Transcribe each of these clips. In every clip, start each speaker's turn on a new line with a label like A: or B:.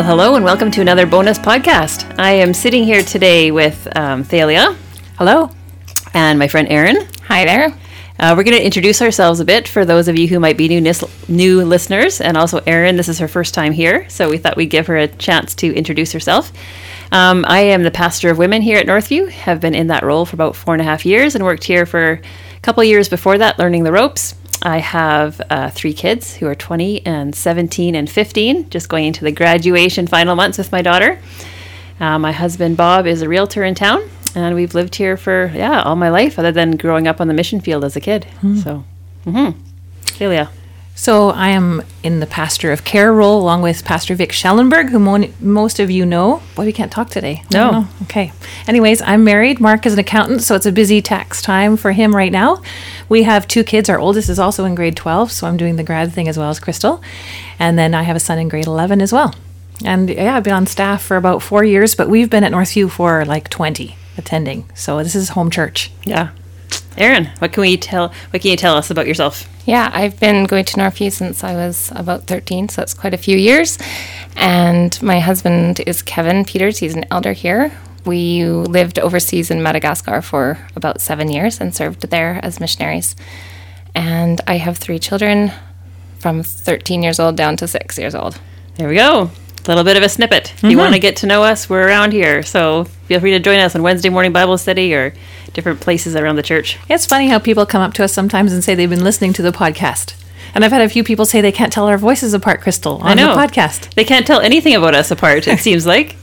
A: Well, hello and welcome to another bonus podcast. I am sitting here today with um, Thalia.
B: Hello.
A: And my friend Erin.
B: Hi there.
A: Uh, we're going to introduce ourselves a bit for those of you who might be new nis- new listeners, and also Erin. This is her first time here, so we thought we'd give her a chance to introduce herself. Um, I am the pastor of women here at Northview. Have been in that role for about four and a half years, and worked here for a couple years before that, learning the ropes. I have uh, three kids who are 20 and 17 and 15, just going into the graduation final months with my daughter. Uh, my husband Bob is a realtor in town, and we've lived here for yeah all my life, other than growing up on the mission field as a kid. So, mm-hmm. Thalia.
B: So I am in the pastor of care role along with Pastor Vic Schellenberg, who mo- most of you know. Boy, we can't talk today.
A: No.
B: Okay. Anyways, I'm married. Mark is an accountant, so it's a busy tax time for him right now. We have two kids. Our oldest is also in grade 12, so I'm doing the grad thing as well as Crystal. And then I have a son in grade 11 as well. And yeah, I've been on staff for about four years, but we've been at Northview for like 20 attending. So this is home church.
A: Yeah. Erin, what can we tell? What can you tell us about yourself?
C: Yeah, I've been going to Northview since I was about 13, so that's quite a few years. And my husband is Kevin Peters. He's an elder here. We lived overseas in Madagascar for about seven years and served there as missionaries. And I have three children from 13 years old down to six years old.
A: There we go. A little bit of a snippet. If you mm-hmm. want to get to know us, we're around here. So feel free to join us on Wednesday morning Bible study or different places around the church.
B: It's funny how people come up to us sometimes and say they've been listening to the podcast. And I've had a few people say they can't tell our voices apart, Crystal, on
A: I know.
B: the podcast.
A: They can't tell anything about us apart. It seems like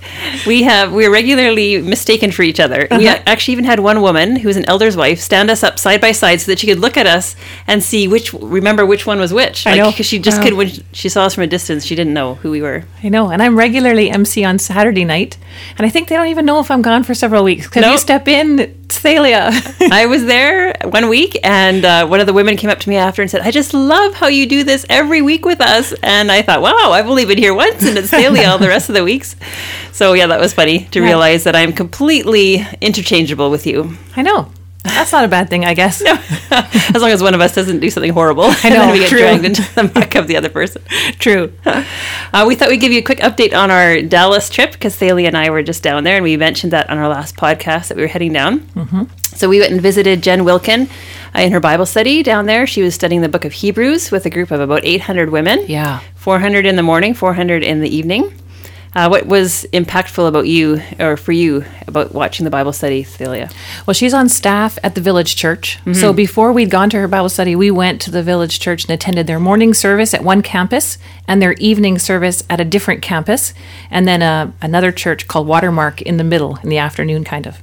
A: we have we're regularly mistaken for each other. We
B: Uh-huh.
A: a- actually even had one woman who was an elder's wife stand us up side by side so that she could look at us and see which remember which one was which.
B: I know.
A: because she just could when she saw us from a distance. She didn't know who we were.
B: I know. And I'm regularly MC on Saturday night. And I think they don't even know if I'm gone for several weeks. Because you
A: Nope.
B: step in, Thalia.
A: I was there one week, and uh, one of the women came up to me after and said, "I just love how you do this every week with us." And I thought, "Wow, I've only been here once, and it's Thalia all the rest of the weeks." So yeah, that was funny to
B: Yeah.
A: realize that I'm completely interchangeable with you,
B: I know. That's not a bad thing, I guess.
A: as long as one of us doesn't do something horrible. I
B: know,
A: we get
B: true.
A: dragged into the muck of the other person.
B: True.
A: Uh, we thought we'd give you a quick update on our Dallas trip because Thalia and I were just down there, and we mentioned that on our last podcast that we were heading down. Mm-hmm. So we went and visited Jen Wilkin uh, in her Bible study down there. She was studying the book of Hebrews with a group of about 800 women.
B: Yeah.
A: 400 in the morning, 400 in the evening. Uh, what was impactful about you, or for you, about watching the Bible study, Thalia?
B: Well, she's on staff at the village church. So before we'd gone to her Bible study, we went to the village church and attended their morning service at one campus and their evening service at a different campus, and then uh, another church called Watermark in the middle in the afternoon, kind of.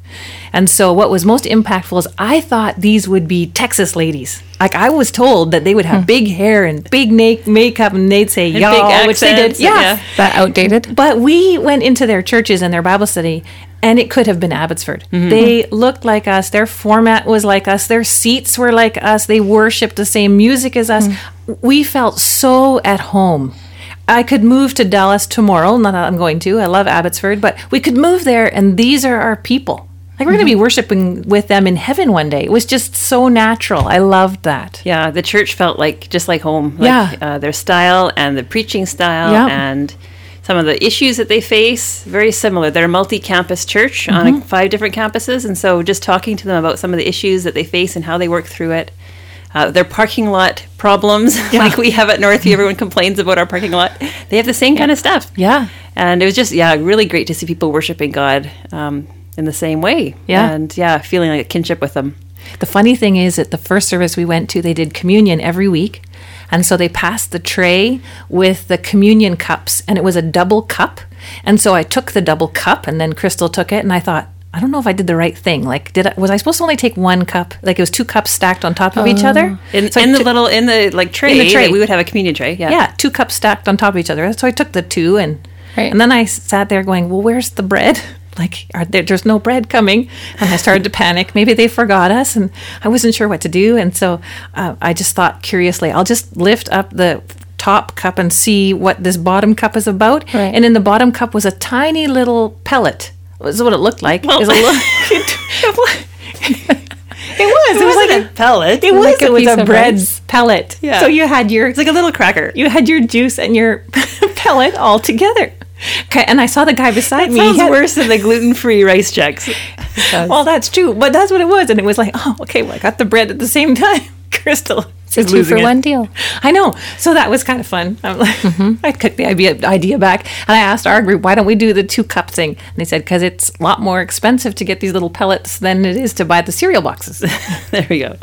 B: And so, what was most impactful is I thought these would be Texas ladies. Like I was told that they would have hmm. big hair and big na- makeup, and they'd say
A: big
B: y'all, which they did.
A: accents and- yeah.
C: That outdated?
B: But we went into their churches and their Bible study, and it could have been Abbotsford. Mm-hmm. They looked like us. Their format was like us. Their seats were like us. They worshiped the same music as us. Hmm. We felt so at home. I could move to Dallas tomorrow. Not that I'm going to. I love Abbotsford, but we could move there, and these are our people. Like we're going to be worshiping with them in heaven one day. It was just so natural. I loved that.
A: Yeah, the church felt like just like home. Like,
B: Yeah.
A: uh, their style and the preaching style
B: Yeah.
A: and some of the issues that they face very similar. They're a multi-campus church on
B: Mm-hmm.
A: like, five different campuses, and so just talking to them about some of the issues that they face and how they work through it. Uh, their parking lot problems, like we have at Northview, everyone complains about our parking lot. They have the same kind of stuff.
B: Yeah.
A: And it was just, yeah, really great to see people worshiping God um, in the same way.
B: Yeah.
A: And yeah, feeling like a kinship with them.
B: The funny thing is, at the first service we went to, they did communion every week. And so they passed the tray with the communion cups, and it was a double cup. And so I took the double cup, and then Crystal took it, and I thought, I don't know if I did the right thing. Like, did I, was I supposed to only take one cup? Like, it was two cups stacked on top of each oh. other.
A: In,
B: So
A: in the
B: took-
A: little, in the like tray,
B: In the tray.
A: we would have a communion tray. Yeah.
B: yeah, two cups stacked on top of each other. So I took the two, and
C: Right.
B: and then I sat there going, "Well, where's the bread? Like, are there, there's no bread coming." And I started to panic. Maybe they forgot us, and I wasn't sure what to do. And so uh, I just thought curiously, I'll just lift up the top cup and see what this bottom cup is about.
C: Right.
B: And in the bottom cup was a tiny little pellet. This is what it looked like.
A: Well-
B: It was a little- It was. It, was
A: wasn't
B: like
A: a pellet.
B: It was.
C: Like a
B: it was a bread
C: rice.
B: pellet.
A: Yeah.
B: So you had your
A: It's like a little cracker.
B: you had your juice and your pellet all together. Okay, and I saw the guy beside me.
A: Sounds
B: had-
A: worse than the gluten-free Rice Chex.
B: Well, that's true, but that's what it was, and it was like, oh, okay, well, I got the bread at the same time. Crystal
C: It's a two for
B: it.
C: one deal.
B: I know. So that was kind of fun. I'm like,
C: Mm-hmm.
B: I took the idea, idea back, and I asked our group, why don't we do the two cup thing? And they said, because it's a lot more expensive to get these little pellets than it is to buy the cereal boxes.
A: there we go.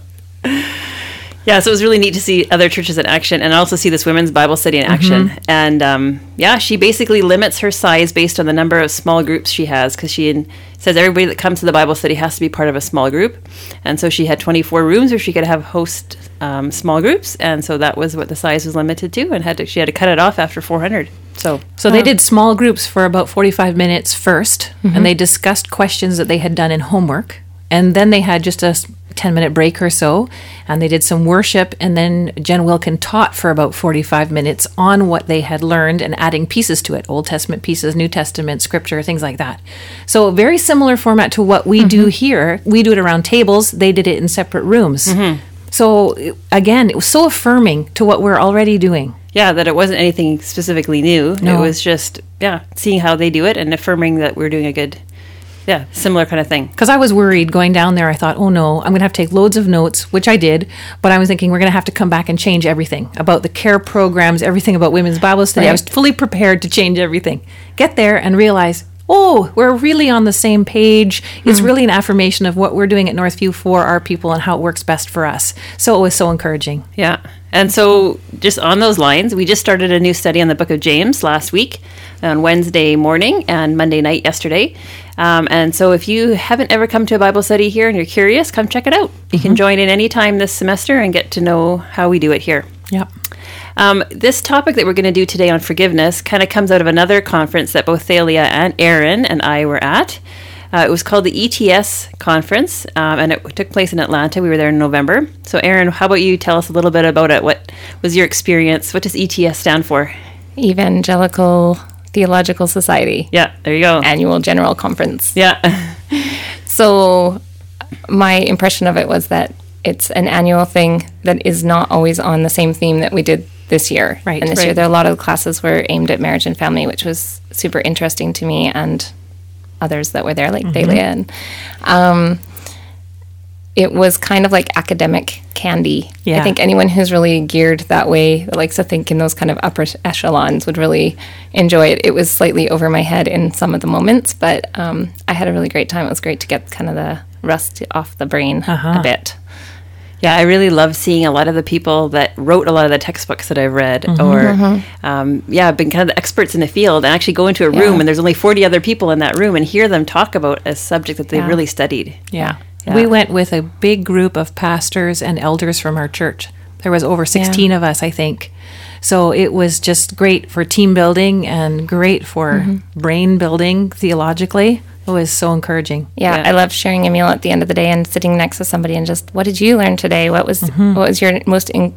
A: Yeah, so it was really neat to see other churches in action and also see this women's Bible study in action. And um, yeah, she basically limits her size based on the number of small groups she has because she in, says everybody that comes to the Bible study has to be part of a small group. And so she had 24 rooms where she could have host um, small groups. And so that was what the size was limited to. And had to, she had to cut it off after 400. So,
B: So they did small groups for about 45 minutes 1st and they discussed questions that they had done in homework. And then they had just a 10 minute break or so, and they did some worship. And then Jen Wilkin taught for about 45 minutes on what they had learned and adding pieces to it Old Testament pieces, New Testament, scripture, things like that. So, a very similar format to what we do mm-hmm. here. We do it around tables, they did it in separate rooms. Mm-hmm. So, again, it was so affirming to what we're already doing.
A: yeah, that it wasn't anything specifically new. It was just, yeah, seeing how they do it and affirming that we're doing a good, yeah, similar kind of thing.
B: Because I was worried going down there. I thought, oh no, I'm going to have to take loads of notes, which I did. But I was thinking we're going to have to come back and change everything about the care programs, everything about women's Bible study. I was fully prepared to change everything. Get there and realize, oh, we're really on the same page. It's mm-hmm. really an affirmation of what we're doing at Northview for our people and how it works best for us. So it was so encouraging.
A: Yeah. And so, just on those lines, we just started a new study on the book of James last week on Wednesday morning and Monday night yesterday. Um, and so, if you haven't ever come to a Bible study here and you're curious, come check it out. You can join in anytime this semester and get to know how we do it here.
B: Yep.
A: Um, this topic that we're going to do today on forgiveness kind of comes out of another conference that both Thalia and Erin and I were at. Uh, it was called the ETS conference, um, and it took place in Atlanta. We were there in November. So, Erin, how about you tell us a little bit about it? What was your experience? What does ETS stand for?
C: Evangelical Theological Society
A: Yeah, there you go.
C: Annual General Conference.
A: yeah,
C: So, my impression of it was that it's an annual thing that is not always on the same theme that we did this year.
B: Right,
C: And this year,
A: right.
C: there are a lot of the classes were aimed at marriage and family, which was super interesting to me and others that were there, like Thalia. And um, it was kind of like academic candy. I think anyone who's really geared that way, that likes to think in those kind of upper echelons, would really enjoy it. It was slightly over my head in some of the moments, but um, I had a really great time. It was great to get kind of the rust off the brain
B: Uh-huh.
C: a bit.
A: Yeah, I really love seeing a lot of the people that wrote a lot of the textbooks that I've read, or um, yeah, been kind of the experts in the field, and actually go into a room and there's only 40 other people in that room and hear them talk about a subject that they've
C: Yeah.
A: really studied.
B: Yeah.
A: Yeah.
B: We went with a big group of pastors and elders from our church. There was over 16 of us, I think. So it was just great for team building and great for
C: Mm-hmm.
B: brain building theologically. It was so encouraging.
C: Yeah,
A: Yeah.
C: I love sharing a meal at the end of the day and sitting next to somebody and just, what did you learn today? What was what was your most in,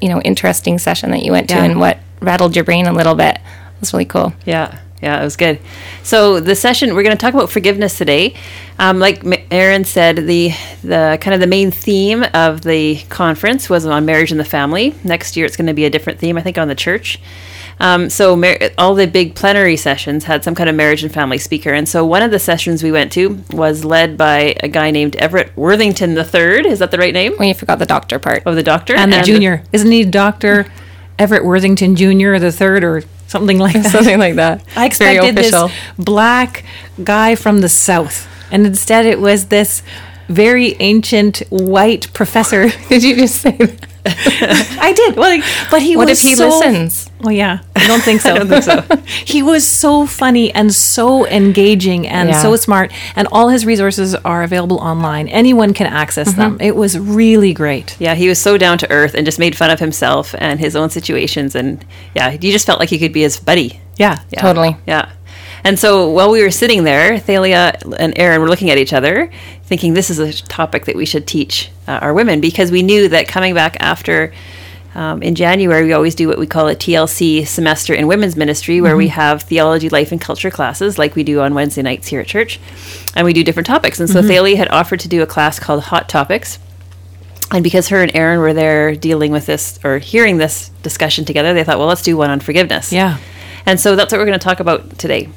C: you know interesting session that you went to,
B: Yeah.
C: and what rattled your brain a little bit? It was really cool.
A: Yeah, yeah, it was good. So the session we're going to talk about forgiveness today. Um, like Erin said, the the kind of the main theme of the conference was on marriage and the family. Next year, it's going to be a different theme, I think, on the church. Um, so mar- all the big plenary sessions had some kind of marriage and family speaker, and so one of the sessions we went to was led by a guy named Everett Worthington III. Is that the right name?
C: Well, you forgot the doctor part.
A: Of the doctor
B: And the junior. Isn't he Dr. Everett Worthington Jr., the third, or something like that?
C: Something like that.
B: I expected this black guy from the South. And instead, it was this very ancient white professor.
C: Did you just say that?
B: I did. Well, like, but he
C: What
B: was
C: if he
B: so,
C: listens?
B: Well, yeah, I don't think so. I don't think so. he was so funny and so engaging and
C: Yeah.
B: so smart, and all his resources are available online. Anyone can access
C: Mm-hmm.
B: them. It was really great.
A: Yeah, he was so down to earth and just made fun of himself and his own situations, and yeah, you just felt like he could be his buddy.
B: Yeah,
A: Yeah.
C: Totally.
A: Yeah. And so while we were sitting there, Thalia and Erin were looking at each other, thinking this is a topic that we should teach uh, our women because we knew that coming back after. Um, in January, we always do what we call a TLC semester in women's ministry, where we have theology, life, and culture classes, like we do on Wednesday nights here at church, and we do different topics. And so Thalia had offered to do a class called Hot Topics, and because her and Erin were there dealing with this or hearing this discussion together, they thought, well, let's do one on forgiveness.
B: Yeah.
A: And so that's what we're going to talk about today.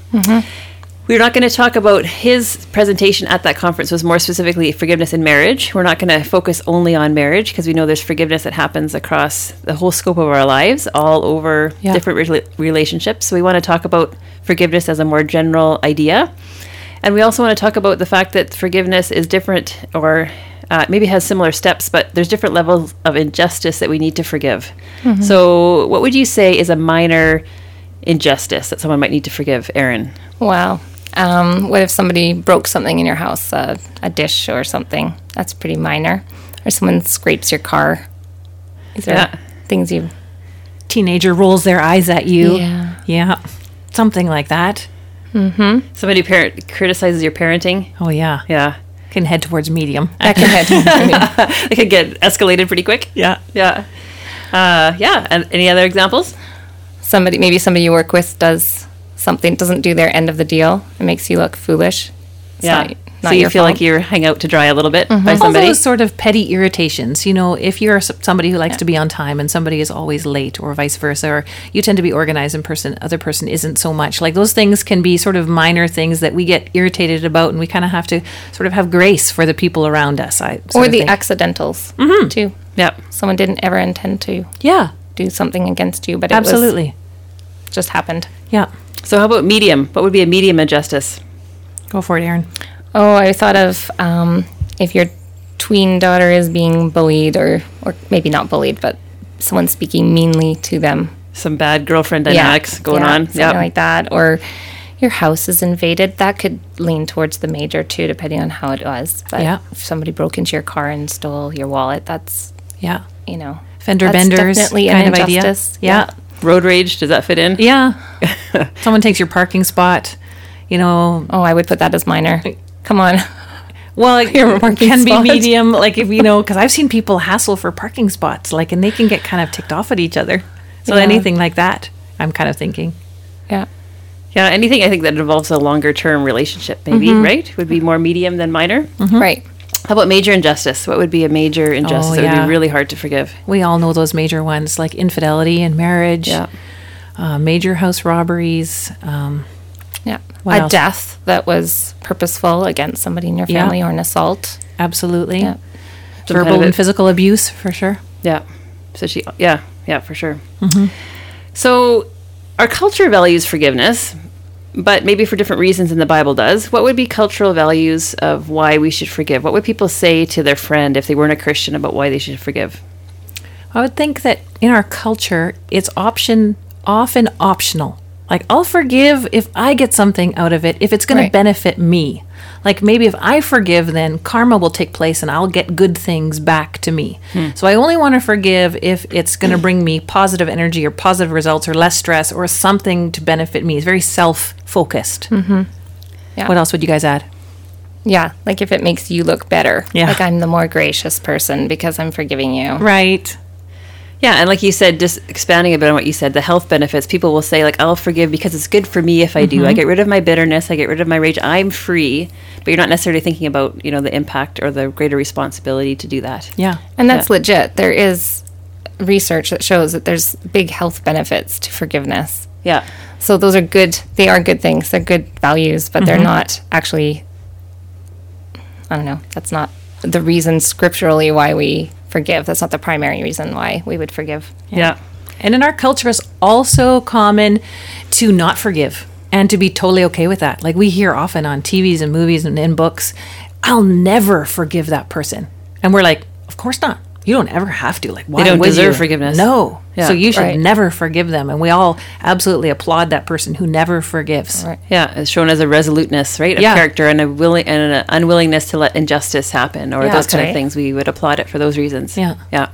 A: We're not going to talk about his presentation at that conference was more specifically forgiveness in marriage. We're not going to focus only on marriage because we know there's forgiveness that happens across the whole scope of our lives, all over
B: Yeah.
A: different rela- relationships. So we want to talk about forgiveness as a more general idea. And we also want to talk about the fact that forgiveness is different or uh, maybe has similar steps, but there's different levels of injustice that we need to forgive. So, what would you say is a minor injustice that someone might need to forgive, Erin?
C: Wow. Um, what if somebody broke something in your house, uh, a dish or something? That's pretty minor. Or someone scrapes your car. These are
A: Yeah.
C: things you.
B: Teenager rolls their eyes at you.
C: Yeah.
B: Yeah. Something like that. Mhm.
A: Somebody parent criticizes your parenting.
B: Oh, yeah.
A: Yeah.
B: Can head towards medium.
C: That can head.
A: It could get escalated pretty quick.
B: Yeah.
A: Yeah. Uh, yeah. And any other examples?
C: Somebody, maybe somebody you work with does something, doesn't do their end of the deal. It makes you look foolish. It's
A: yeah.
C: not-
A: so you
C: your
A: feel like you're hang out to dry a little bit by mm-hmm.
B: All
A: somebody.
B: those sort of petty irritations. You know, if you're somebody who likes to be on time and somebody is always late, or vice versa, or you tend to be organized and person other person isn't so much. Like those things can be sort of minor things that we get irritated about, and we kind of have to sort of have grace for the people around us. I
C: Or
B: of
C: the
B: think.
C: accidentals, mm-hmm. too.
A: yeah.
C: Someone didn't ever intend to
B: yeah,
C: do something against you, but it
B: absolutely,
C: was, just happened.
B: yeah.
A: So how about medium? What would be a medium injustice?
B: Go for it, Erin.
C: Oh, I thought of um, if your tween daughter is being bullied, or or maybe not bullied, but someone speaking meanly to them.
A: Some bad girlfriend dynamics going
C: yeah,
A: on.
C: something
A: Yeah.
C: like that, or your house is invaded. That could lean towards the major too, depending on how it was. But
B: Yeah.
C: if somebody broke into your car and stole your wallet, that's
B: Yeah,
C: you know
B: fender
C: that's
B: benders
C: definitely
B: kind
C: an
B: of idea.
C: injustice.
B: Yeah,
A: Road rage, does that fit in?
B: yeah. Someone takes your parking spot. You know,
C: Oh, I would put that as minor. Come on.
B: Well, it
C: Your parking
B: can be medium, like if you know, because I've seen people hassle for parking spots, like, and they can get kind of ticked off at each other. So
C: Yeah.
B: anything like that, I'm kind of thinking.
C: Yeah.
A: Yeah, anything I think that involves a longer term relationship, maybe,
B: Mm-hmm.
A: right? Would be more medium than minor.
C: Right.
A: How about major injustice? What would be a major injustice
B: Oh,
A: that would be really hard to forgive?
B: We all know those major ones, like infidelity in marriage,
A: Yeah.
B: uh, major house robberies. Um,
C: Yeah.
B: What
C: a
B: else?
C: death that was purposeful against somebody in your
B: Yeah.
C: family or an assault.
B: absolutely,
C: Yeah.
B: Verbal
A: kind of
B: and physical abuse for sure.
A: Yeah. So she, yeah, yeah, for sure.
B: Mm-hmm.
A: So our culture values forgiveness, but maybe for different reasons than the Bible does. What would be cultural values of why we should forgive? What would people say to their friend if they weren't a Christian about why they should forgive?
B: I would think that in our culture, it's option often optional. Like I'll forgive if I get something out of it, if it's going
C: Right.
B: to benefit me. Like maybe if I forgive, then karma will take place and I'll get good things back to me. Hmm. So I only want to forgive if it's going to bring me positive energy or positive results or less stress or something to benefit me. It's very self-focused. Mm-hmm.
C: Yeah.
B: What else would you guys add?
C: Yeah. Like if it makes you look better.
B: Yeah.
C: Like I'm the more gracious person because I'm forgiving you.
B: Right.
A: Yeah, and like you said, just expanding a bit on what you said, the health benefits, people will say, like, I'll forgive because it's good for me if I do. I mm-hmm. get rid of my bitterness, I get rid of my rage, I'm free. But you're not necessarily thinking about, you know, the impact or the greater responsibility to do that.
B: Yeah.
C: And that's legit. There is research that shows that there's big health benefits to forgiveness.
A: Yeah.
C: So those are good. They are good things. They're good values, but they're mm-hmm. not actually. I don't know. That's not the reason scripturally why we forgive. That's not the primary reason why we would forgive.
A: Yeah.
B: And in our culture, it's also common to not forgive and to be totally okay with that. Like we hear often on TVs and movies and in books, I'll never forgive that person. And we're like, of course not. You don't ever have to. Like, why
A: don't
B: would
A: deserve
B: you?
A: forgiveness.
B: No.
A: Yeah.
B: so you should
C: Right.
B: never forgive them. And we all absolutely applaud that person who never forgives.
C: Right.
A: Yeah, it's shown as a resoluteness, right, of
B: Yeah.
A: character and a willing and an unwillingness to let injustice happen, or
B: Yeah,
A: those kind of things. We would applaud it for those reasons.
B: Yeah.
A: yeah.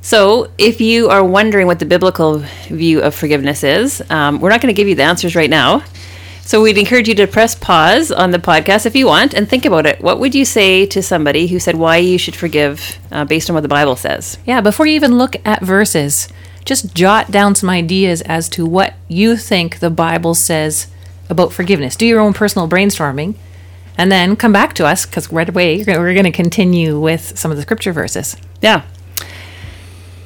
A: So, if you are wondering what the biblical view of forgiveness is, um, we're not going to give you the answers right now. So, we'd encourage you to press pause on the podcast if you want and think about it. What would you say to somebody who said why you should forgive uh, based on what the Bible says?
B: Yeah, before you even look at verses, just jot down some ideas as to what you think the Bible says about forgiveness. Do your own personal brainstorming, and then come back to us because right away we're going to continue with some of the scripture verses.
A: Yeah.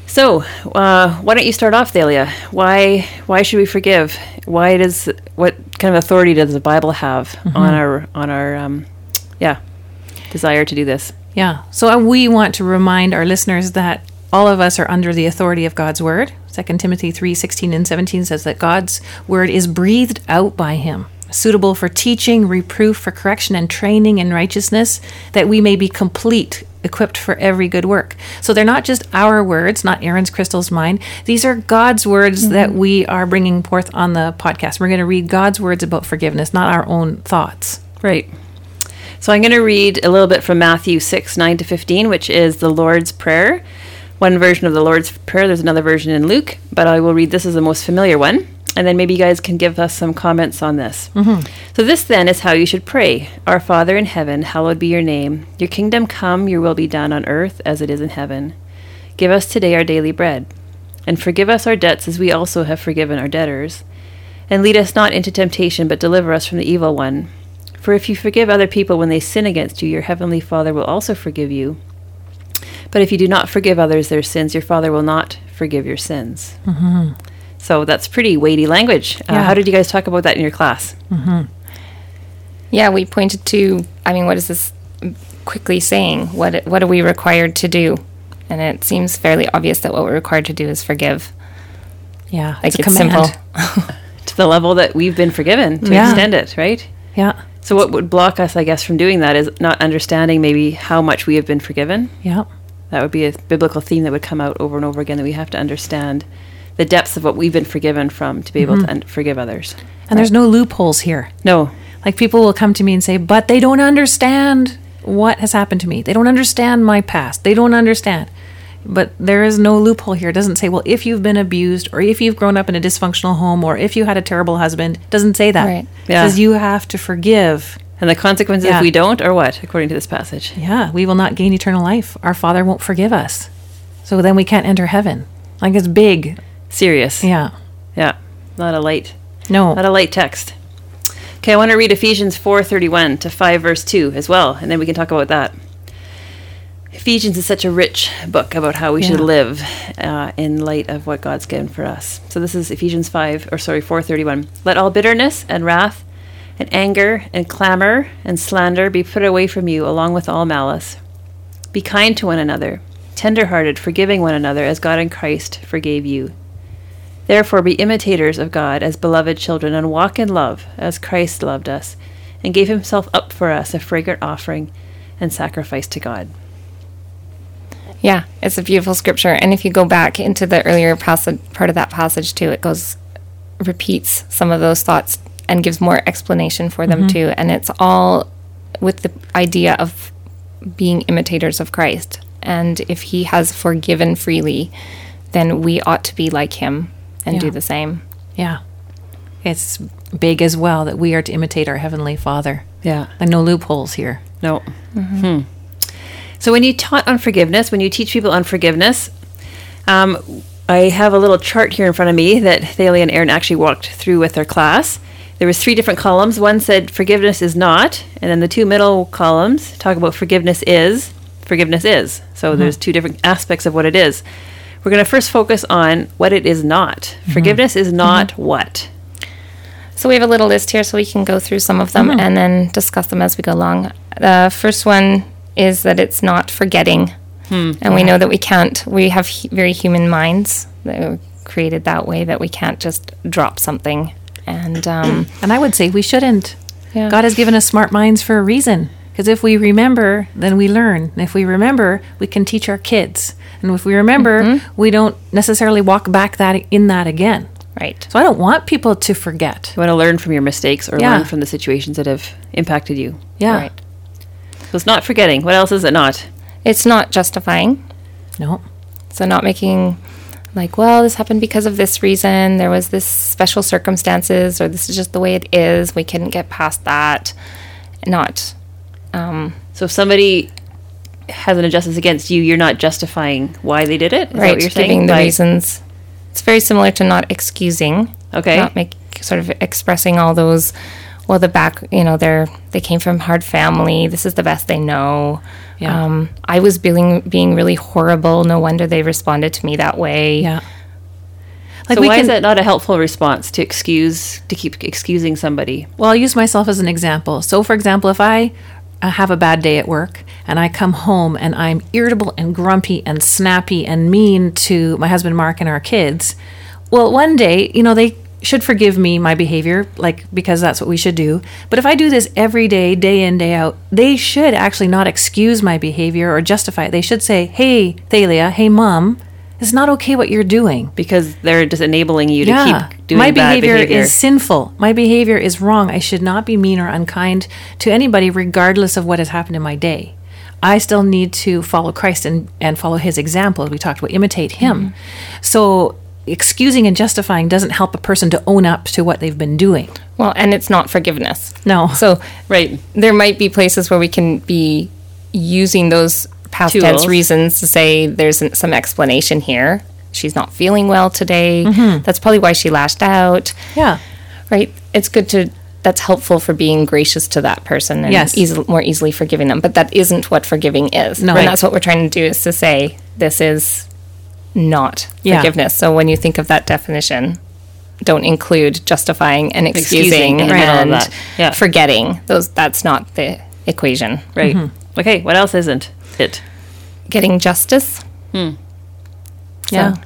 A: So, uh, why don't you start off, Thalia? Why why should we forgive? Why does what kind of authority does the Bible have on our on our um, yeah desire to do this?
B: Yeah. So uh, we want to remind our listeners that all of us are under the authority of God's word. 2 Timothy 3 16 and 17 says that God's word is breathed out by him, suitable for teaching, reproof, for correction, and training in righteousness, that we may be complete, equipped for every good work. So they're not just our words, not Erin's Crystal's mind. These are God's words mm-hmm. that we are bringing forth on the podcast. We're going to read God's words about forgiveness, not our own thoughts.
A: Right. So I'm going to read a little bit from Matthew 6, 9 to 15, which is the Lord's Prayer. One version of the Lord's Prayer, there's another version in Luke, but I will read this as the most familiar one. And then maybe you guys can give us some comments on this. So, this then is how you should pray Our Father in heaven, hallowed be your name. Your kingdom come, your will be done on earth as it is in heaven. Give us today our daily bread. And forgive us our debts as we also have forgiven our debtors. And lead us not into temptation, but deliver us from the evil one. For if you forgive other people when they sin against you, your heavenly Father will also forgive you. But if you do not forgive others their sins, your Father will not forgive your sins. Mm-hmm. So that's pretty weighty language. Uh,
B: Yeah.
A: how did you guys talk about that in your class?
C: Yeah, we pointed to, I mean, what is this quickly saying? What, what are we required to do? And it seems fairly obvious that what we're required to do is forgive.
B: Yeah.
C: Like
B: a
C: it's, simple.
A: To the level that we've been forgiven, to
B: Yeah.
A: extend it, right?
B: Yeah.
A: So what would block us, I guess, from doing that is not understanding maybe how much we have been forgiven.
B: Yeah.
A: That would be a biblical theme that would come out over and over again that we have to understand the depths of what we've been forgiven from to be able to mm-hmm. un- forgive others.
B: And there's no loopholes here.
A: No,
B: Like people will come to me and say, but they don't understand what has happened to me. They don't understand my past. They don't understand. But there is no loophole here. It doesn't say, well, if you've been abused or if you've grown up in a dysfunctional home or if you had a terrible husband. It doesn't say that.
C: Right.
A: Yeah.
B: It says you have to forgive.
A: and the consequences
B: Yeah.
A: if we don't are what, according to this passage?
B: Yeah, we will not gain eternal life. Our Father won't forgive us. So then we can't enter heaven. Like it's big.
A: Serious.
B: Yeah.
A: Yeah. Not a light,
B: No.
A: not a light text. Okay, I want to read Ephesians 4:31 to 5 verse 2 as well, and then we can talk about that. Ephesians is such a rich book about how we should live uh, in light of what God's given for us. So this is Ephesians 5 or sorry 4:31. Let all bitterness and wrath and anger and clamor and slander be put away from you along with all malice. Be kind to one another, tender-hearted, forgiving one another as God in Christ forgave you. Therefore, be imitators of God as beloved children, and walk in love as Christ loved us, and gave himself up for us a fragrant offering and sacrifice to God.
C: Yeah, it's a beautiful scripture. And if you go back into the earlier passage, part of that passage too, it goes, repeats some of those thoughts and gives more explanation for them mm-hmm. too. And it's all with the idea of being imitators of Christ. And if he has forgiven freely, then we ought to be like him and do the same.
B: Yeah. It's big as well that we are to imitate our Heavenly Father.
A: Yeah.
B: And no loopholes here.
A: No. Hmm. So when you taught on forgiveness, when you teach people on forgiveness, um, I have a little chart here in front of me that Thalia and Erin actually walked through with their class. There was three different columns. One said forgiveness is not, and then the two middle columns talk about forgiveness is. Forgiveness is. So there's two different aspects of what it is. We're going to first focus on what it is not. Mm-hmm. Forgiveness is mm-hmm. not what.
C: So we have a little list here, so we can go through some of them mm-hmm. and then discuss them as we go along. The first one is that it's not forgetting, hmm. and we know that we can't. We have hu- very human minds that were created that way that we can't just drop something. And um,
B: And I would say we shouldn't.
C: Yeah.
B: God has given us smart minds for a reason. Because if we remember, then we learn. And if we remember, we can teach our kids. And if we remember, mm-hmm. we don't necessarily walk back that in that again.
C: right,
B: So I don't want people to forget.
A: You want to learn from your mistakes or
B: Yeah.
A: learn from the situations that have impacted you.
B: Yeah.
C: right.
A: So it's not forgetting. What else is it not?
C: It's not justifying.
B: No.
C: So not making like, well, this happened because of this reason. There was this special circumstances, or this is just the way it is. We couldn't get past that. Not. Um,
A: So if somebody has an injustice against you, you're not justifying why they did it. Is that
C: right
A: what you're just
C: giving
A: saying?
C: the
A: By-
C: reasons it's very similar to not excusing
A: Okay.
C: not make sort of expressing all those well, the back, you know, they're they came from hard family. This is the best they know.
B: Yeah.
C: Um, I was being being really horrible. No wonder they responded to me that way.
B: Yeah.
A: so why is that not a helpful response to excuse to keep excusing somebody?
B: Well, I'll use myself as an example. So, for example, if I uh, have a bad day at work and I come home and I'm irritable and grumpy and snappy and mean to my husband Mark and our kids, well, one day, you know, they should forgive me my behavior, like because that's what we should do. But if I do this every day, day in, day out, they should actually not excuse my behavior or justify it. They should say, hey, Thalia, hey, mom, it's not okay what you're doing.
A: Because they're just enabling you to keep doing
B: my
A: bad
B: behavior,
A: behavior.
B: is sinful. My behavior is wrong. I should not be mean or unkind to anybody, regardless of what has happened in my day. I still need to follow Christ and, and follow his example. We talked about imitate him. Mm-hmm. So excusing and justifying doesn't help a person to own up to what they've been doing.
C: Well, and it's not forgiveness.
B: No.
C: So
A: right.
C: there might be places where we can be using those past
A: Tools.
C: tense reasons to say there's an, some explanation here. She's not feeling well today. That's probably why she lashed out.
B: Yeah.
C: Right? It's good to that's helpful for being gracious to that person and
B: Yes.
C: easily, more easily forgiving them. But that isn't what forgiving is.
B: No.
C: and that's what we're trying to do is to say this is not
B: Yeah.
C: forgiveness. So when you think of that definition, don't include justifying and
A: Excusing
C: excusing,
A: in the
C: and.
A: Yeah.
C: forgetting. Those that's not the equation.
A: Right.
B: Mm-hmm.
A: Okay. What else isn't it?
C: Getting justice.
B: Yeah.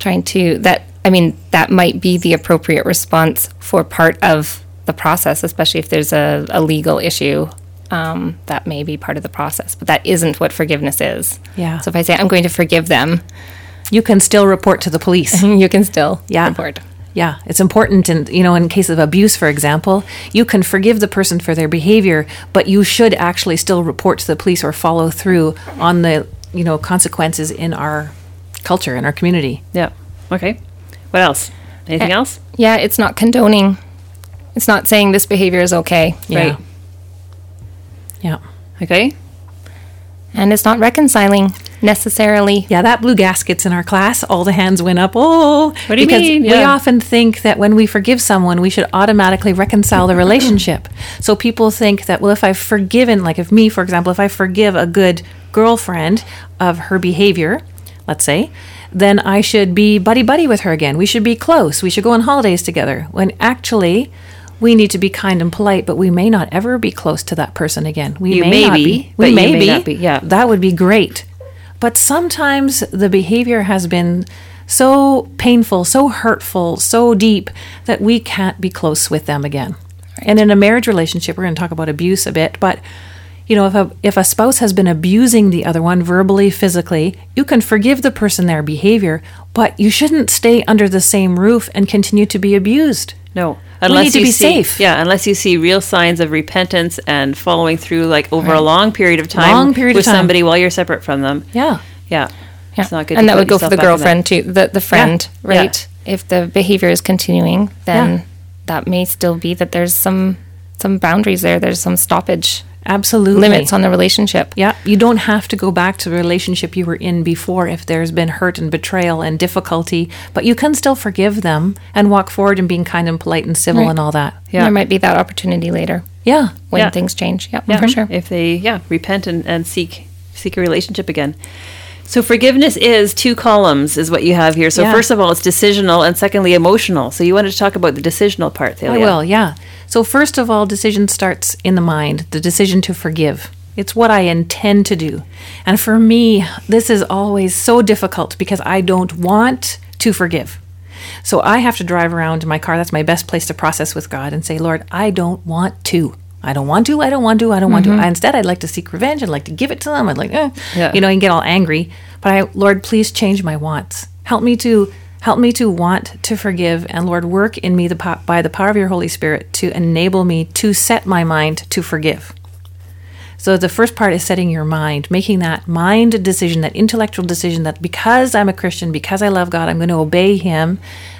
C: trying to that i mean that might be the appropriate response for part of the process especially if there's a, a legal issue um, that may be part of the process but that isn't what forgiveness is
B: Yeah.
C: so if i say i'm going to forgive them
B: You can still report to the police.
C: you can still
B: Yeah.
C: report
B: Yeah, it's important, and you know, in case of abuse, for example, you can forgive the person for their behavior, but you should actually still report to the police or follow through on the you know consequences in our culture in our community.
A: Yeah. Okay. What else? Anything
C: Eh.
A: else?
C: yeah it's not condoning it's not saying this behavior is okay
B: Yeah.
A: Right.
B: Yeah,
A: Okay.
C: and it's not reconciling necessarily
B: yeah, that blew gaskets in our class. All the hands went up. Oh,
A: What do you
B: because
A: mean?
B: we often think that when we forgive someone, we should automatically reconcile the relationship. So people think that well, if I've forgiven, like if me, for example, if I forgive a good girlfriend of her behavior, let's say, then I should be buddy buddy with her again. We should be close. We should go on holidays together. When actually. We need to be kind and polite, but we may not ever be close to that person again. We
A: You
B: may,
A: may
B: not
A: be,
B: be. We may,
A: may
B: be.
A: not be, yeah.
B: That would be great. But sometimes the behavior has been so painful, so hurtful, so deep that we can't be close with them again. And in a marriage relationship, we're going to talk about abuse a bit, but you know, if a if a spouse has been abusing the other one verbally, physically, you can forgive the person their behavior, but you shouldn't stay under the same roof and continue to be abused.
A: No.
B: Need to
A: you
B: be
A: see,
B: safe.
A: Yeah, unless you see real signs of repentance and following through like over a long period of time
B: Long period of
A: with
B: time.
A: somebody while you're separate from them.
B: Yeah.
A: Yeah.
C: Yeah.
A: It's not good. to
C: and that would go for the
A: back in that.
C: girlfriend too, the the friend,
A: Yeah.
C: right? If the behavior is continuing, then
B: Yeah.
C: that may still be that there's some some boundaries there. There's some stoppage
B: Absolutely.
C: limits on the relationship.
B: Yeah, you don't have to go back to the relationship you were in before if there's been hurt and betrayal and difficulty, but you can still forgive them and walk forward and being kind and polite and civil
C: Right.
B: and all that.
A: Yeah.
C: There might be that opportunity later
B: Yeah.
C: when
A: Yeah.
C: things change. Yeah,
A: Yeah,
C: for sure.
A: If they, yeah, repent and, and seek seek a relationship again. So forgiveness is two columns, is what you have here. So
B: Yeah.
A: first of all, it's decisional, and secondly, emotional. So you wanted to talk about the decisional part, Thalia.
B: I will, yeah. So first of all, decision starts in the mind, the decision to forgive. It's what I intend to do. And for me, this is always so difficult because I don't want to forgive. So I have to drive around in my car. That's my best place to process with God and say, Lord, I don't want to. I don't want to. I don't want to. I don't want to. Instead, I'd like to seek revenge. I'd like to give it to them. I'd like, eh.
A: Yeah.
B: you know, and get all angry. But I, Lord, please change my wants. Help me to help me to want to forgive, and Lord, work in me the po- by the power of your Holy Spirit to enable me to set my mind to forgive. So the first part is setting your mind, making that mind decision, that intellectual decision that because I'm a Christian, because I love God, I'm going to obey Him,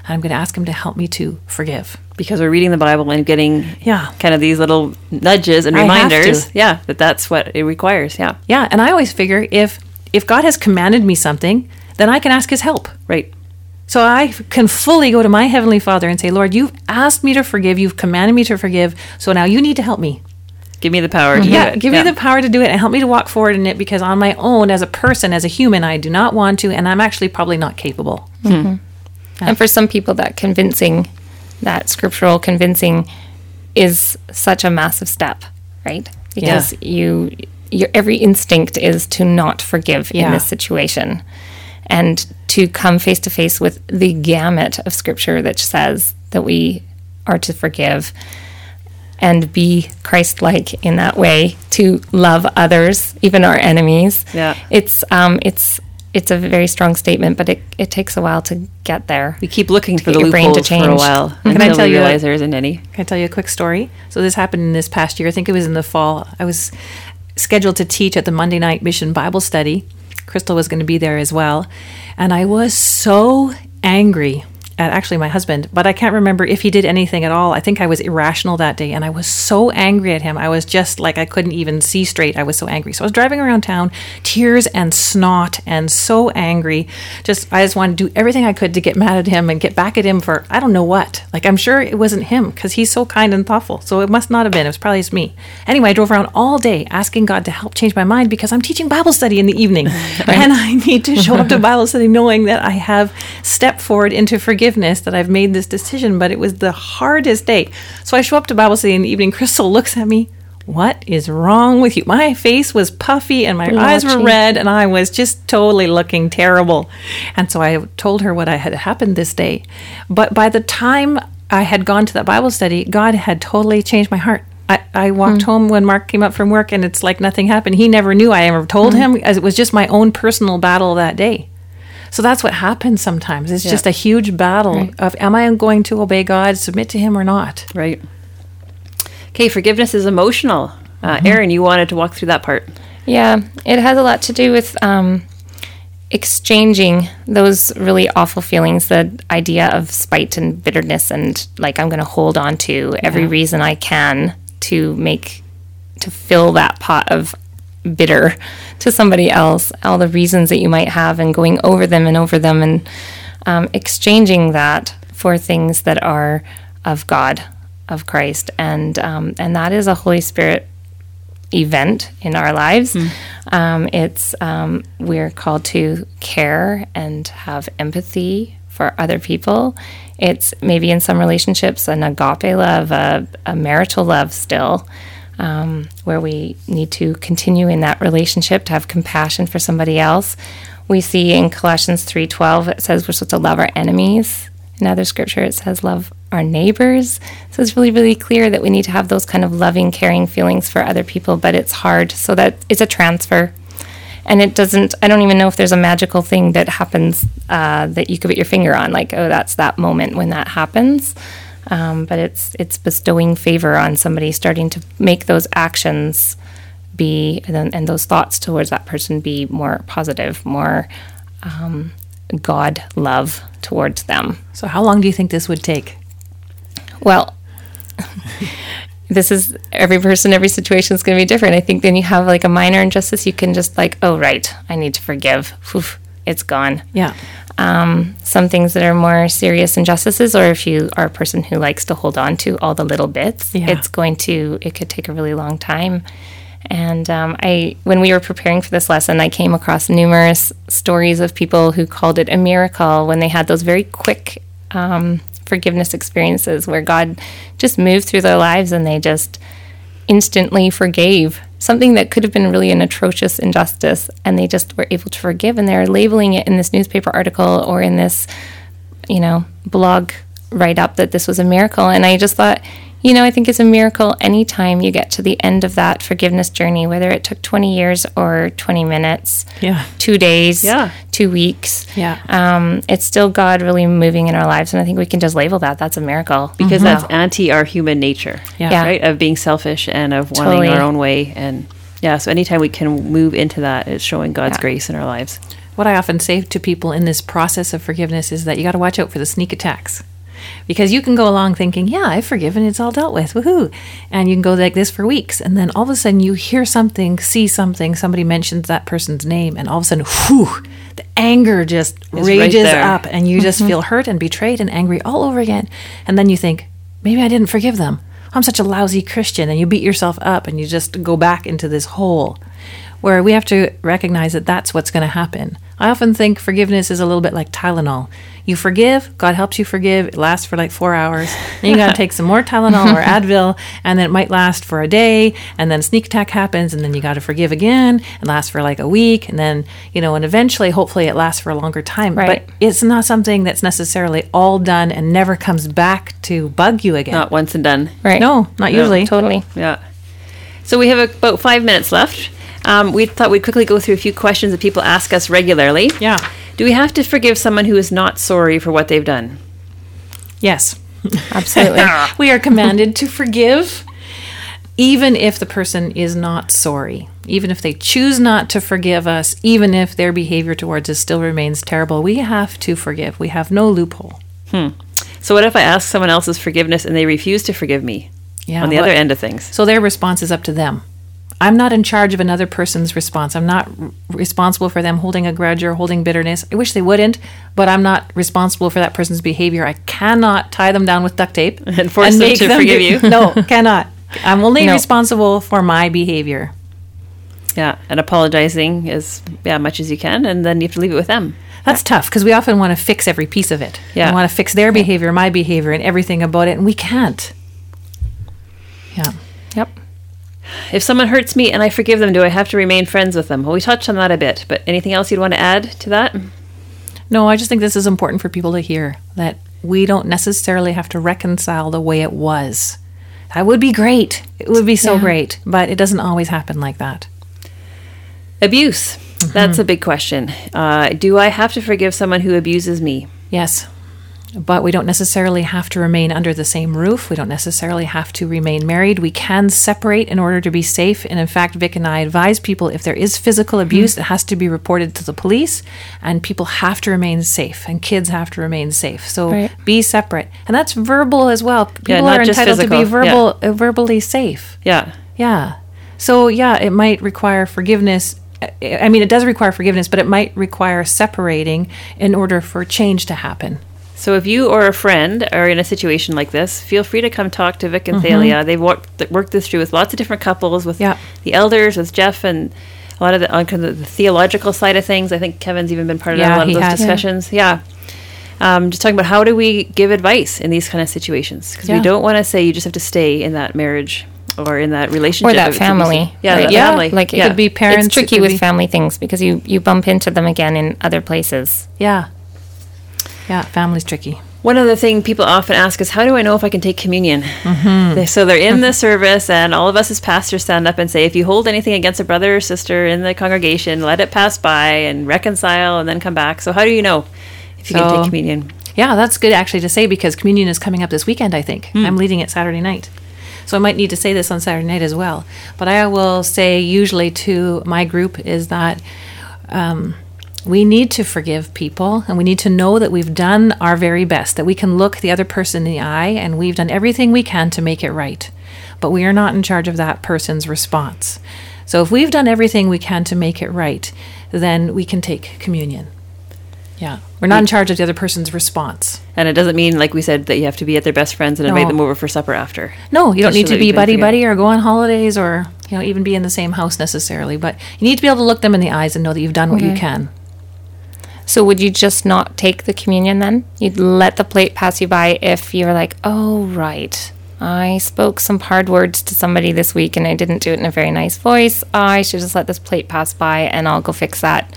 B: and I'm going to ask Him to help me to forgive.
A: because we're reading the Bible and getting
B: Yeah.
A: kind of these little nudges and reminders. Yeah, that that's what it requires. Yeah,
B: Yeah, and I always figure if if God has commanded me something, then I can ask His help.
A: right.
B: So I can fully go to my Heavenly Father and say, Lord, you've asked me to forgive. You've commanded me to forgive. So now you need to help me.
A: Give me the power to mhm.
B: Yeah,
A: do it.
B: give me the power to do it and help me to walk forward in it because on my own, as a person, as a human, I do not want to, and I'm actually probably not capable. Hmm.
C: And for some people, that convincing, that scriptural convincing, is such a massive step, right? Because you, your every instinct is to not forgive in this situation, and to come face to face with the gamut of scripture that says that we are to forgive and be Christ-like in that way to love others, even our enemies.
A: Yeah.
C: it's um, it's it's a very strong statement, but it, it takes a while to get there.
A: We keep looking for
C: get
A: the
C: your brain to
A: loopholes for a
C: change.
A: while
B: Can I tell
A: we
B: you a-
A: there isn't any.
B: Can I tell you a quick story? So this happened in this past year. I think it was in the fall. I was scheduled to teach at the Monday night mission Bible study. Crystal was going to be there as well. And I was so angry actually my husband, but I can't remember if he did anything at all. I think I was irrational that day and I was so angry at him. I was just like I couldn't even see straight. I was so angry. So I was driving around town, tears and snot and so angry. Just I just wanted to do everything I could to get mad at him and get back at him for I don't know what. Like I'm sure it wasn't him because he's so kind and thoughtful. So it must not have been. It was probably just me. Anyway, I drove around all day asking God to help change my mind because I'm teaching Bible study in the evening. and I need to show up to Bible study knowing that I have stepped forward into forgiveness, that I've made this decision, but it was the hardest day. So I show up to Bible study in the evening. Crystal looks at me. What is wrong with you? My face was puffy and my eyes were red and I was just totally looking terrible. And so I told her what I had happened this day. But by the time I had gone to that Bible study, God had totally changed my heart. I, I walked hmm. home when Mark came up from work and it's like nothing happened. He never knew I ever told hmm. him as it was just my own personal battle that day. So that's what happens sometimes. It's just a huge battle of am I going to obey God, submit to him or not?
A: Right. Okay, forgiveness is emotional. Uh, Erin, you wanted to walk through that part.
C: Yeah, it has a lot to do with um, exchanging those really awful feelings, the idea of spite and bitterness, and like I'm going to hold on to every reason I can to make to fill that pot of bitter to somebody else. All the reasons that you might have, and going over them and over them, and um, exchanging that for things that are of God, of Christ, and um, and that is a Holy Spirit event in our lives. Um, it's um, we're called to care and have empathy for other people. It's maybe in some relationships an agape love, a, a marital love still, um, where we need to continue in that relationship to have compassion for somebody else. We see in Colossians three twelve it says we're supposed to love our enemies. In other scripture, it says love our neighbors. So it's really, really clear that we need to have those kind of loving, caring feelings for other people, but it's hard. So that it's a transfer. And it doesn't, I don't even know if there's a magical thing that happens uh, that you could put your finger on, like, oh, that's that moment when that happens. Um, but it's it's bestowing favor on somebody, starting to make those actions be and, and those thoughts towards that person be more positive, more um, God love towards them.
B: So how long do you think this would take?
C: Well, this is every person, every situation is going to be different. I think then you have like a minor injustice, you can just like, oh, right, I need to forgive. Whew, it's gone.
B: Yeah.
C: Um, some things that are more serious injustices, or if you are a person who likes to hold on to all the little bits,
B: Yeah.
C: it's going to, it could take a really long time. And um, I, when we were preparing for this lesson, I came across numerous stories of people who called it a miracle when they had those very quick um, forgiveness experiences where God just moved through their lives and they just instantly forgave something that could have been really an atrocious injustice and they just were able to forgive and they're labeling it in this newspaper article or in this you know blog write up that this was a miracle. And i just thought you know i think it's a miracle anytime you get to the end of that forgiveness journey whether it took 20 years or 20 minutes
B: Yeah.
C: two days
A: Yeah.
C: two weeks
B: Yeah.
C: um, it's still god really moving in our lives and i think we can just label that that's a miracle
A: Because that's anti our human nature.
B: Yeah.
C: Yeah.
A: Right? Of being selfish and of wanting
C: Totally.
A: our own way. And yeah, so anytime we can move into that, it's showing God's
C: Yeah.
A: grace in our lives.
B: What I often say to people in this process of forgiveness is that you got to watch out for the sneak attacks. Because you can go along thinking, yeah, I've forgiven, it's all dealt with, woohoo. And you can go like this for weeks. And then all of a sudden you hear something, see something, somebody mentions that person's name, and all of a sudden, whew, the anger just
A: right
B: rages
A: there.
B: up, and you just feel hurt and betrayed and angry all over again. And then you think, maybe I didn't forgive them. I'm such a lousy Christian. And you beat yourself up and you just go back into this hole where we have to recognize that that's what's going to happen. I often think forgiveness is a little bit like Tylenol. You forgive, God helps you forgive, it lasts for like four hours. Then you got to take some more Tylenol or Advil, and then it might last for a day, and then sneak attack happens, and then you got to forgive again, and lasts for like a week, and then, you know, and eventually, hopefully, it lasts for a longer time.
C: Right.
B: But it's not something that's necessarily all done and never comes back to bug you again.
A: Not once and done.
C: Right.
B: No, not usually.
C: Totally.
A: Yeah. So we have about five minutes left. Um, we thought we'd quickly go through a few questions that people ask us regularly.
B: Yeah.
A: Do we have to forgive someone who is not sorry for what they've done?
B: Yes.
C: Absolutely.
B: we are commanded to forgive even if the person is not sorry even if they choose not to forgive us even if their behavior towards us still remains terrible we have to forgive we have no loophole
A: So what if I ask someone else's forgiveness and they refuse to forgive me?
B: Yeah,
A: On the other end of things.
B: so their response is up to them i'm not in charge of another person's response i'm not r- responsible for them holding a grudge or holding bitterness i wish they wouldn't but i'm not responsible for that person's behavior i cannot tie them down with duct tape
A: And force them to forgive you.
B: no cannot i'm only
C: No.
B: responsible for my behavior
A: Yeah. And apologizing as yeah, much as you can, and then you have to leave it with them.
B: That's tough because we often want to fix every piece of it.
A: Yeah.
B: We want to fix their behavior, my behavior, and everything about it, and we can't. Yeah.
C: Yep.
A: If someone hurts me and I forgive them, do I have to remain friends with them? Well, we touched on that a bit, but anything else you'd want to add to that?
B: No, I just think this is important for people to hear that we don't necessarily have to reconcile the way it was. That would be great. It would be so
C: Yeah.
B: great, but it doesn't always happen like that.
A: Abuse. That's a big question. Uh, do I have to forgive someone who abuses me?
B: Yes. But we don't necessarily have to remain under the same roof. We don't necessarily have to remain married. We can separate in order to be safe. And in fact, Vic and I advise people if there is physical abuse, it has to be reported to the police, and people have to remain safe, and kids have to remain safe. So
C: Right.
B: be separate. And that's verbal as well. People
A: Yeah,
B: are entitled to be
A: physical. Yeah.
B: verbal, uh, verbally safe.
A: Yeah.
B: Yeah. So, yeah, it might require forgiveness. I mean, it does require forgiveness, but it might require separating in order for change to happen.
A: So if you or a friend are in a situation like this, feel free to come talk to Vic and Thalia. They've worked, worked this through with lots of different couples, with
B: Yeah.
A: the elders, with Jeff, and a lot of the, on kind of the theological side of things. I think Kevin's even been part of
B: Yeah,
A: a lot of those
B: has.
A: Discussions. Yeah. Um, just talking about how do we give advice in these kind of situations? Because we don't want to say you just have to stay in that marriage or in that relationship.
C: Or that
A: if it's abusive.
C: family.
A: Yeah,
C: Right.
A: that
B: Yeah,
A: family.
C: Like it
A: yeah.
B: could be parents.
C: it's tricky with
B: be-
C: family things because you you bump into them again in other places.
B: Yeah. Yeah, family's tricky.
A: One other thing people often ask is, how do I know if I can take communion?
B: Mm-hmm.
A: They, so they're in the service, and all of us as pastors stand up and say, if you hold anything against a brother or sister in the congregation, let it pass by and reconcile and then come back. So, how do you know if you can take communion?
B: Yeah, that's good actually to say because communion is coming up this weekend, I think. I'm leading it Saturday night. So I might need to say this on Saturday night as well. But I will say usually to my group is that um, we need to forgive people and we need to know that we've done our very best, that we can look the other person in the eye and we've done everything we can to make it right. But we are not in charge of that person's response. So if we've done everything we can to make it right, then we can take communion. Yeah. We're not in charge of the other person's response.
A: And it doesn't mean, like we said, that you have to be at their best friends and invite them over for supper after.
B: No, you don't
A: Just
B: need
A: so
B: to be buddy buddy or go on holidays or you know even be in the same house necessarily, but you need to be able to look them in the eyes and know that you've done what you
C: mm-hmm.
B: can.
C: So would you just not take the communion then? You'd let the plate pass you by if you're like, oh right, I spoke some hard words to somebody this week and I didn't do it in a very nice voice. I should just let this plate pass by and I'll go fix that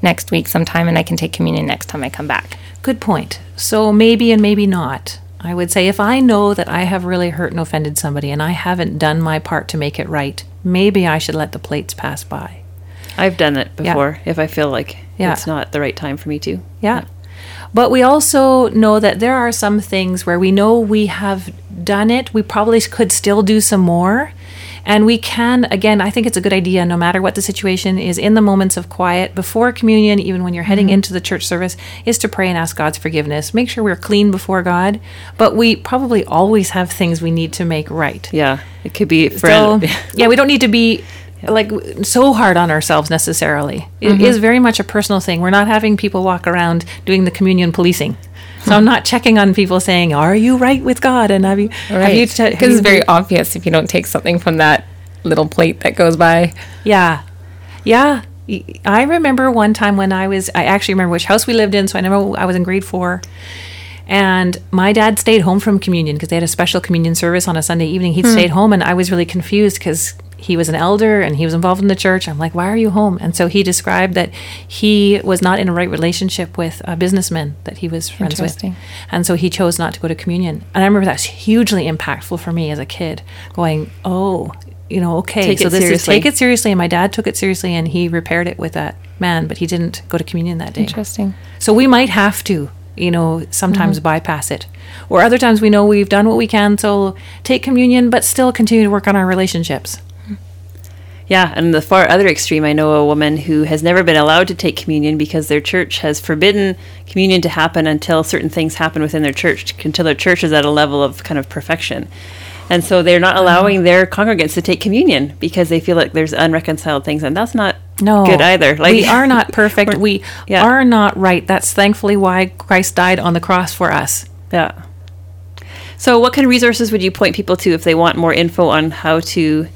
C: next week sometime and I can take communion next time I come back.
B: Good point. So maybe and maybe not. I would say if I know that I have really hurt and offended somebody and I haven't done my part to make it right, maybe I should let the plates pass by.
A: I've done it
B: Yeah.
A: before if I feel like
B: Yeah.
A: it's not the right time for me to.
B: Yeah. But we also know that there are some things where we know we have done it. We probably could still do some more. And we can, again, I think it's a good idea, no matter what the situation is, in the moments of quiet, before communion, even when you're heading
A: Mm-hmm.
B: into the church service, is to pray and ask God's forgiveness. Make sure we're clean before God, but we probably always have things we need to make right.
A: Yeah, it could be
B: So,
A: friend.
B: yeah, we don't need to be like so hard on ourselves necessarily. It is
A: Mm-hmm.
B: very much a personal thing. We're not having people walk around doing the communion policing. So I'm not checking on people saying, "Are you right with God?" and have you have you
C: Right.
B: have
C: Because it's very obvious if you don't take something from that little plate that goes by.
B: Yeah. Yeah. I remember one time when I was, I actually remember which house we lived in. So I know I was in grade four. And my dad stayed home from communion because they had a special communion service on a Sunday evening. He'd stayed home, and I was really confused because he was an elder and he was involved in the church. I'm like, why are you home? And so he described that he was not in a right relationship with a businessman that he was friends with. And so he chose not to go to communion. And I remember that's hugely impactful for me as a kid, going, oh, you know, okay,
A: Take
B: so
A: it
B: this is
A: seriously.
B: take it seriously. And my dad took it seriously and he repaired it with that man, but he didn't go to communion that day.
C: Interesting.
B: So we might have to, you know, sometimes
A: Mm-hmm.
B: bypass it. Or other times we know we've done what we can, so take communion, but still continue to work on our relationships.
A: Yeah, and the far other extreme, I know a woman who has never been allowed to take communion because their church has forbidden communion to happen until certain things happen within their church, until their church is at a level of kind of perfection. And so they're not allowing their congregants to take communion because they feel like there's unreconciled things, and that's not
B: No,
A: good either. Like
B: we are not perfect.
A: We're- yeah.
B: are not right. That's thankfully why Christ died on the cross for us.
A: Yeah. So, what kind of resources would you point people to if they want more info on how to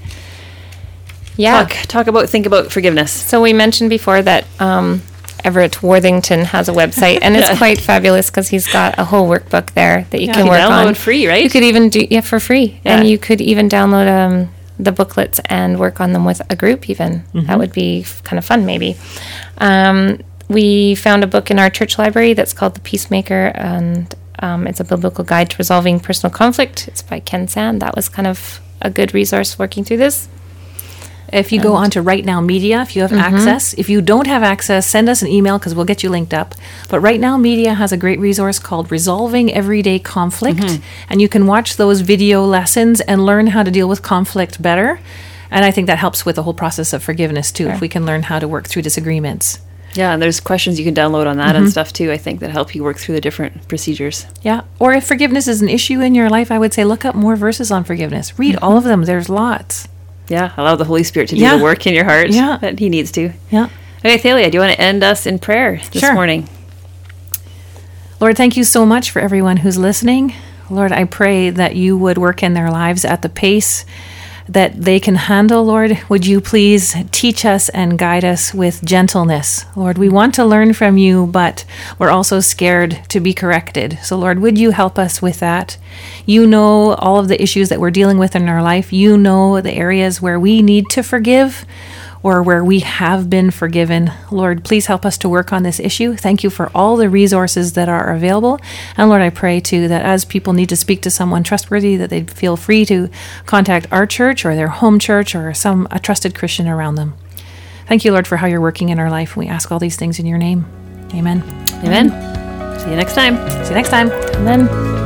C: Yeah.
A: talk, talk about, think about forgiveness?
C: So we mentioned before that um, Everett Worthington has a website, and it's quite fabulous because he's got a whole workbook there that you
B: Yeah.
C: can
B: You
C: work
A: download
C: on
A: free, right?
C: You could even do yeah for free,
A: Yeah.
C: and you could even download um, the booklets and work on them with a group. Even that would be f- kind of fun, maybe. Um, we found a book in our church library that's called The Peacemaker, and um, it's a biblical guide to resolving personal conflict. It's by Ken Sande. That was kind of a good resource working through this.
B: If you go on to Right Now Media, if you have
A: Mm-hmm.
B: access, if you don't have access, send us an email because we'll get you linked up. But Right Now Media has a great resource called Resolving Everyday Conflict.
A: Mm-hmm.
B: And you can watch those video lessons and learn how to deal with conflict better. And I think that helps with the whole process of forgiveness too, if we can learn how to work through disagreements.
A: Yeah, and there's questions you can download on that
B: Mm-hmm.
A: and stuff too, I think, that help you work through the different procedures.
B: Yeah. Or if forgiveness is an issue in your life, I would say look up more verses on forgiveness. Read all of them. There's lots.
A: Yeah, allow the Holy Spirit to do
B: Yeah.
A: the work in your heart
B: Yeah.
A: that He needs to.
B: Yeah.
A: Okay, Thalia, do you want to end us in prayer this
B: Sure.
A: morning?
B: Lord, thank you so much for everyone who's listening. Lord, I pray that you would work in their lives at the pace that they can handle. Lord, would you please teach us and guide us with gentleness? Lord, we want to learn from you, but we're also scared to be corrected. So, Lord, would you help us with that? You know all of the issues that we're dealing with in our life. You know the areas where we need to forgive or where we have been forgiven. Lord, please help us to work on this issue. Thank you for all the resources that are available. And Lord, I pray too that as people need to speak to someone trustworthy, that they feel free to contact our church or their home church or some a trusted Christian around them. Thank you, Lord, for how you're working in our life. We ask all these things in your name. Amen.
A: Amen. See you next time.
B: See you next time.
C: Then